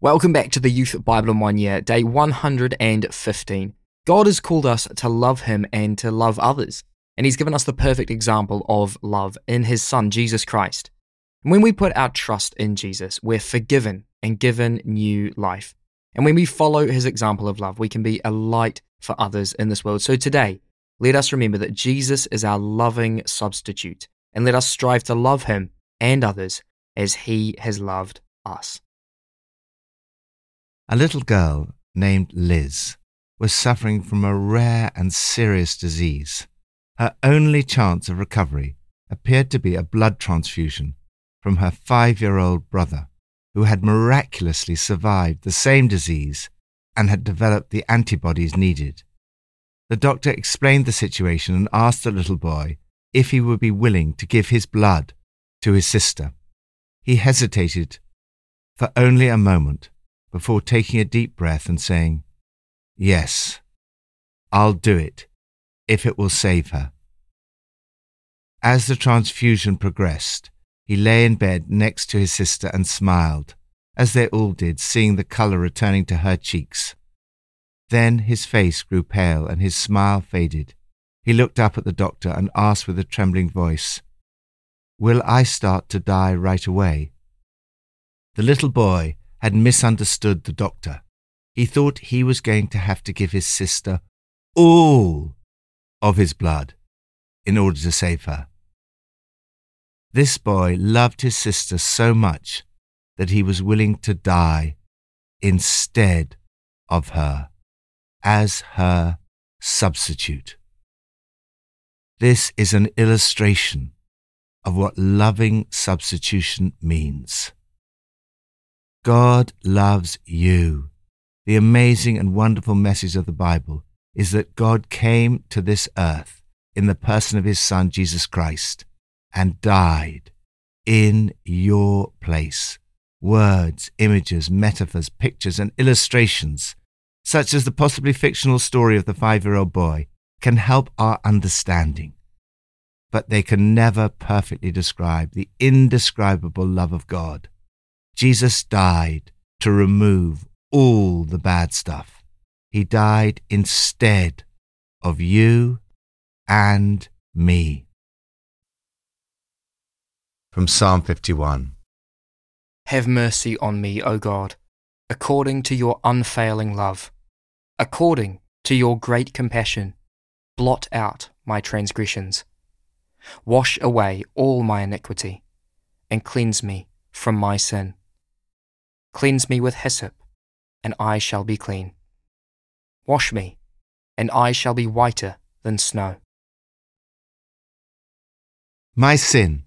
Welcome back to the Youth Bible in One Year, day 115. God has called us to love Him and to love others, and He's given us the perfect example of love in His Son, Jesus Christ. And when we put our trust in Jesus, we're forgiven and given new life. And when we follow His example of love, we can be a light for others in this world. So today, let us remember that Jesus is our loving substitute, and let us strive to love Him and others as He has loved us. A little girl named Liz was suffering from a rare and serious disease. Her only chance of recovery appeared to be a blood transfusion from her five year old brother, who had miraculously survived the same disease and had developed the antibodies needed. The doctor explained the situation and asked the little boy if he would be willing to give his blood to his sister. He hesitated for only a moment before taking a deep breath and saying, Yes, I'll do it if it will save her. As the transfusion progressed, he lay in bed next to his sister and smiled, as they all did, seeing the colour returning to her cheeks. Then his face grew pale and his smile faded. He looked up at the doctor and asked with a trembling voice, Will I start to die right away? The little boy had misunderstood the doctor. He thought he was going to have to give his sister all of his blood in order to save her. This boy loved his sister so much that he was willing to die instead of her as her substitute. This is an illustration of what loving substitution means. God loves you. The amazing and wonderful message of the Bible is that God came to this earth in the person of his Son, Jesus Christ, and died in your place. Words, images, metaphors, pictures, and illustrations, such as the possibly fictional story of the five year old boy, can help our understanding. But they can never perfectly describe the indescribable love of God Jesus died to remove all the bad stuff. He died instead of you and me. From Psalm 51 Have mercy on me, O God, according to your unfailing love, according to your great compassion. Blot out my transgressions. Wash away all my iniquity, and cleanse me from my sin. Cleanse me with hyssop, and I shall be clean. Wash me, and I shall be whiter than snow. My sin.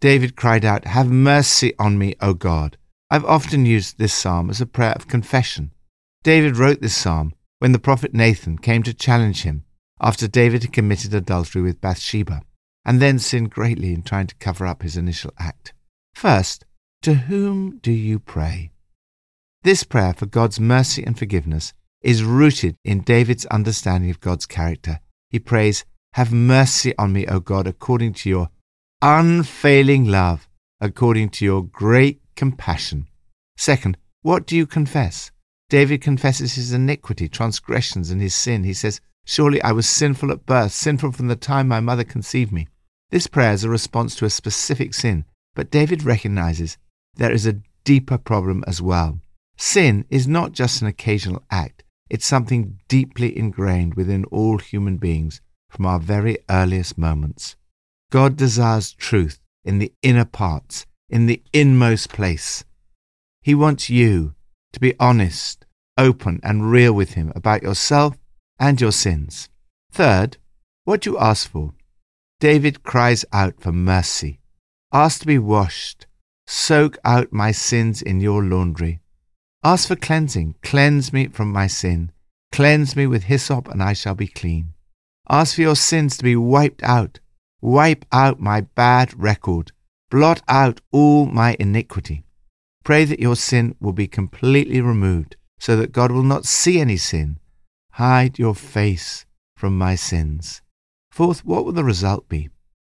David cried out, Have mercy on me, O God. I've often used this psalm as a prayer of confession. David wrote this psalm when the prophet Nathan came to challenge him after David had committed adultery with Bathsheba and then sinned greatly in trying to cover up his initial act. First, to whom do you pray? This prayer for God's mercy and forgiveness is rooted in David's understanding of God's character. He prays, Have mercy on me, O God, according to your unfailing love, according to your great compassion. Second, what do you confess? David confesses his iniquity, transgressions, and his sin. He says, Surely I was sinful at birth, sinful from the time my mother conceived me. This prayer is a response to a specific sin, but David recognizes there is a deeper problem as well. Sin is not just an occasional act, it's something deeply ingrained within all human beings from our very earliest moments. God desires truth in the inner parts, in the inmost place. He wants you to be honest, open, and real with Him about yourself and your sins. Third, what do you ask for? David cries out for mercy. Ask to be washed, Soak out my sins in your laundry. Ask for cleansing. Cleanse me from my sin. Cleanse me with hyssop, and I shall be clean. Ask for your sins to be wiped out. Wipe out my bad record. Blot out all my iniquity. Pray that your sin will be completely removed, so that God will not see any sin. Hide your face from my sins. Fourth, what will the result be?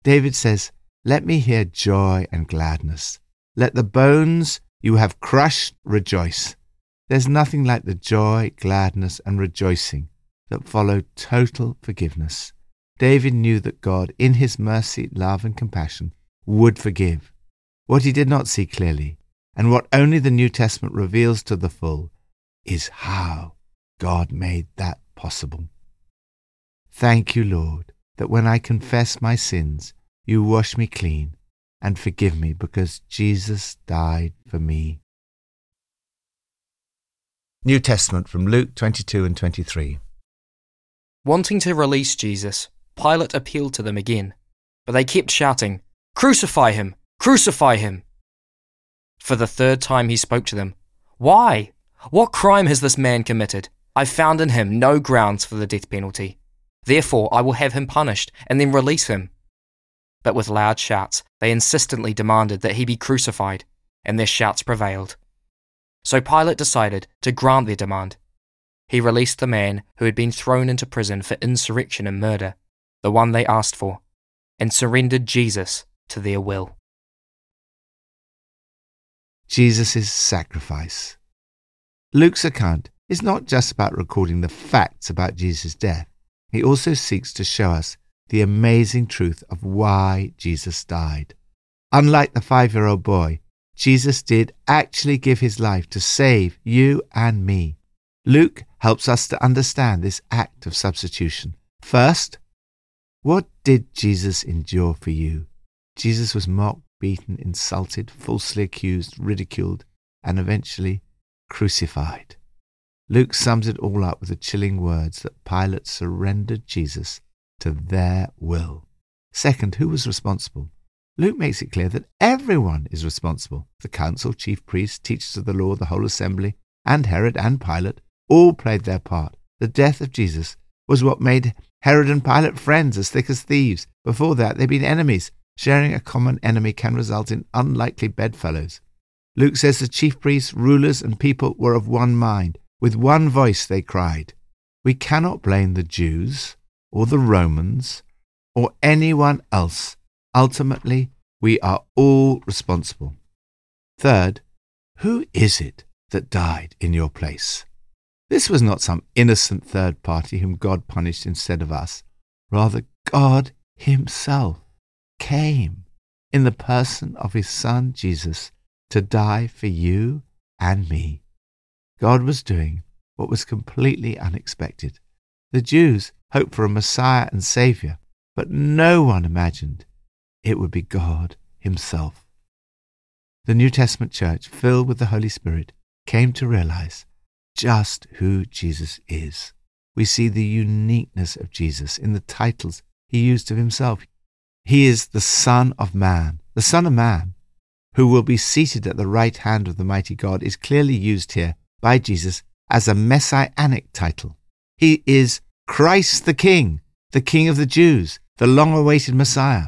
David says, Let me hear joy and gladness. Let the bones you have crushed, rejoice. There's nothing like the joy, gladness, and rejoicing that follow total forgiveness. David knew that God, in his mercy, love, and compassion, would forgive. What he did not see clearly, and what only the New Testament reveals to the full, is how God made that possible. Thank you, Lord, that when I confess my sins, you wash me clean and forgive me because Jesus died for me. New Testament from Luke 22 and 23. Wanting to release Jesus, Pilate appealed to them again, but they kept shouting, Crucify him! Crucify him! For the third time he spoke to them, Why? What crime has this man committed? I've found in him no grounds for the death penalty. Therefore, I will have him punished and then release him. But with loud shouts, they insistently demanded that he be crucified, and their shouts prevailed. So Pilate decided to grant their demand. He released the man who had been thrown into prison for insurrection and murder, the one they asked for, and surrendered Jesus to their will. Jesus' sacrifice. Luke's account is not just about recording the facts about Jesus' death, he also seeks to show us the amazing truth of why Jesus died. Unlike the five year old boy, Jesus did actually give his life to save you and me. Luke helps us to understand this act of substitution. First, what did Jesus endure for you? Jesus was mocked, beaten, insulted, falsely accused, ridiculed, and eventually crucified. Luke sums it all up with the chilling words that Pilate surrendered Jesus to their will. Second, who was responsible? Luke makes it clear that everyone is responsible. The council, chief priests, teachers of the law, the whole assembly, and Herod and Pilate all played their part. The death of Jesus was what made Herod and Pilate friends as thick as thieves. Before that, they'd been enemies. Sharing a common enemy can result in unlikely bedfellows. Luke says the chief priests, rulers, and people were of one mind. With one voice they cried, We cannot blame the Jews or the Romans or anyone else. Ultimately, we are all responsible. Third, who is it that died in your place? This was not some innocent third party whom God punished instead of us. Rather, God Himself came in the person of His Son Jesus to die for you and me. God was doing what was completely unexpected. The Jews hoped for a Messiah and Saviour, but no one imagined it would be God Himself. The New Testament church, filled with the Holy Spirit, came to realize just who Jesus is. We see the uniqueness of Jesus in the titles he used of himself. He is the Son of Man. The Son of Man, who will be seated at the right hand of the mighty God, is clearly used here by Jesus as a messianic title. He is Christ the King, the King of the Jews, the long awaited Messiah.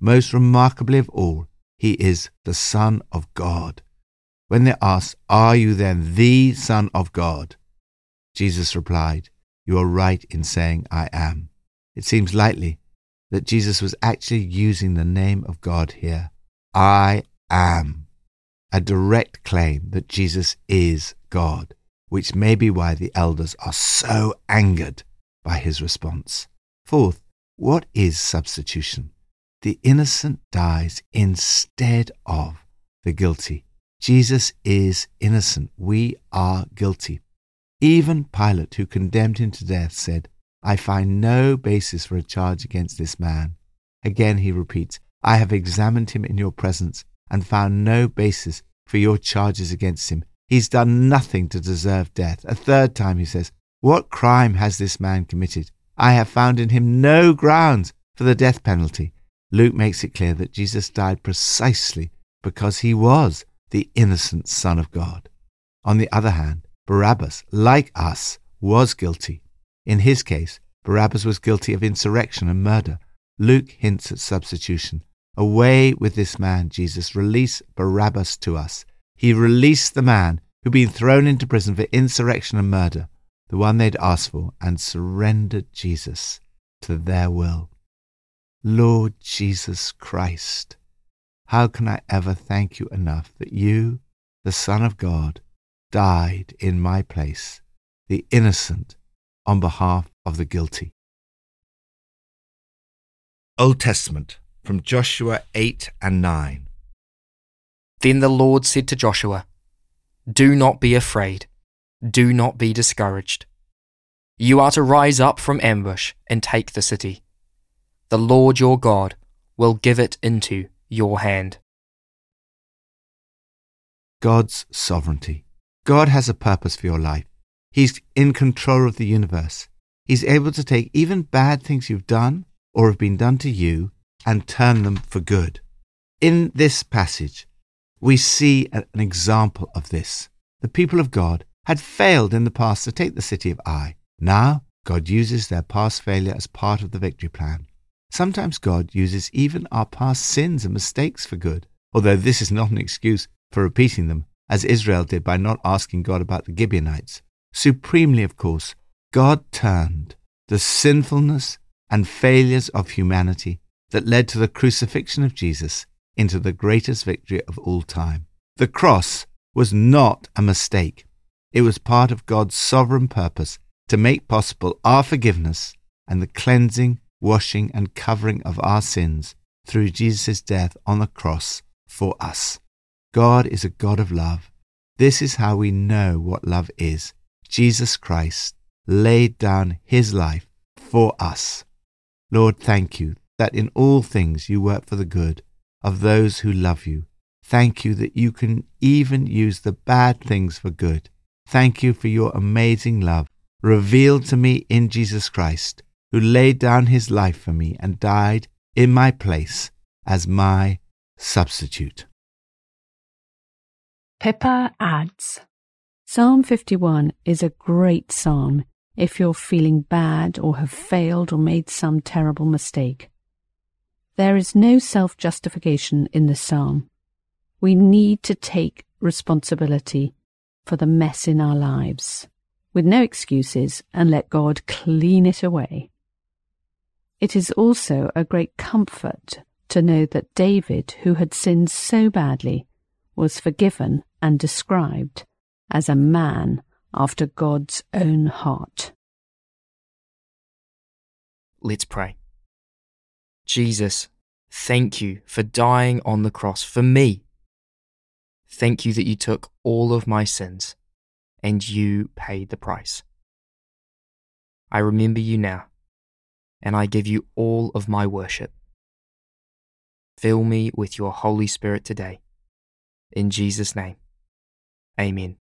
Most remarkably of all, he is the Son of God. When they asked, Are you then the Son of God? Jesus replied, You are right in saying I am. It seems likely that Jesus was actually using the name of God here. I am. A direct claim that Jesus is God, which may be why the elders are so angered by his response. Fourth, what is substitution? The innocent dies instead of the guilty. Jesus is innocent. We are guilty. Even Pilate, who condemned him to death, said, I find no basis for a charge against this man. Again he repeats, I have examined him in your presence and found no basis for your charges against him. He's done nothing to deserve death. A third time he says, What crime has this man committed? I have found in him no grounds for the death penalty. Luke makes it clear that Jesus died precisely because he was the innocent Son of God. On the other hand, Barabbas, like us, was guilty. In his case, Barabbas was guilty of insurrection and murder. Luke hints at substitution. Away with this man, Jesus. Release Barabbas to us. He released the man who'd been thrown into prison for insurrection and murder, the one they'd asked for, and surrendered Jesus to their will. Lord Jesus Christ, how can I ever thank you enough that you, the Son of God, died in my place, the innocent on behalf of the guilty. Old Testament from Joshua 8 and 9. Then the Lord said to Joshua, Do not be afraid, do not be discouraged. You are to rise up from ambush and take the city. The Lord your God will give it into your hand. God's sovereignty. God has a purpose for your life. He's in control of the universe. He's able to take even bad things you've done or have been done to you and turn them for good. In this passage, we see an example of this. The people of God had failed in the past to take the city of Ai. Now, God uses their past failure as part of the victory plan. Sometimes God uses even our past sins and mistakes for good, although this is not an excuse for repeating them, as Israel did by not asking God about the Gibeonites. Supremely, of course, God turned the sinfulness and failures of humanity that led to the crucifixion of Jesus into the greatest victory of all time. The cross was not a mistake. It was part of God's sovereign purpose to make possible our forgiveness and the cleansing, washing, and covering of our sins through Jesus' death on the cross for us. God is a God of love. This is how we know what love is. Jesus Christ laid down his life for us. Lord, thank you that in all things you work for the good of those who love you. Thank you that you can even use the bad things for good. Thank you for your amazing love revealed to me in Jesus Christ, who laid down his life for me and died in my place as my substitute. Pippa adds Psalm 51 is a great psalm if you're feeling bad or have failed or made some terrible mistake. There is no self justification in the psalm. We need to take responsibility for the mess in our lives with no excuses and let God clean it away. It is also a great comfort to know that David, who had sinned so badly, was forgiven and described as a man after God's own heart. Let's pray. Jesus, thank you for dying on the cross for me. Thank you that you took all of my sins and you paid the price. I remember you now, and I give you all of my worship. Fill me with your Holy Spirit today. In Jesus' name, amen.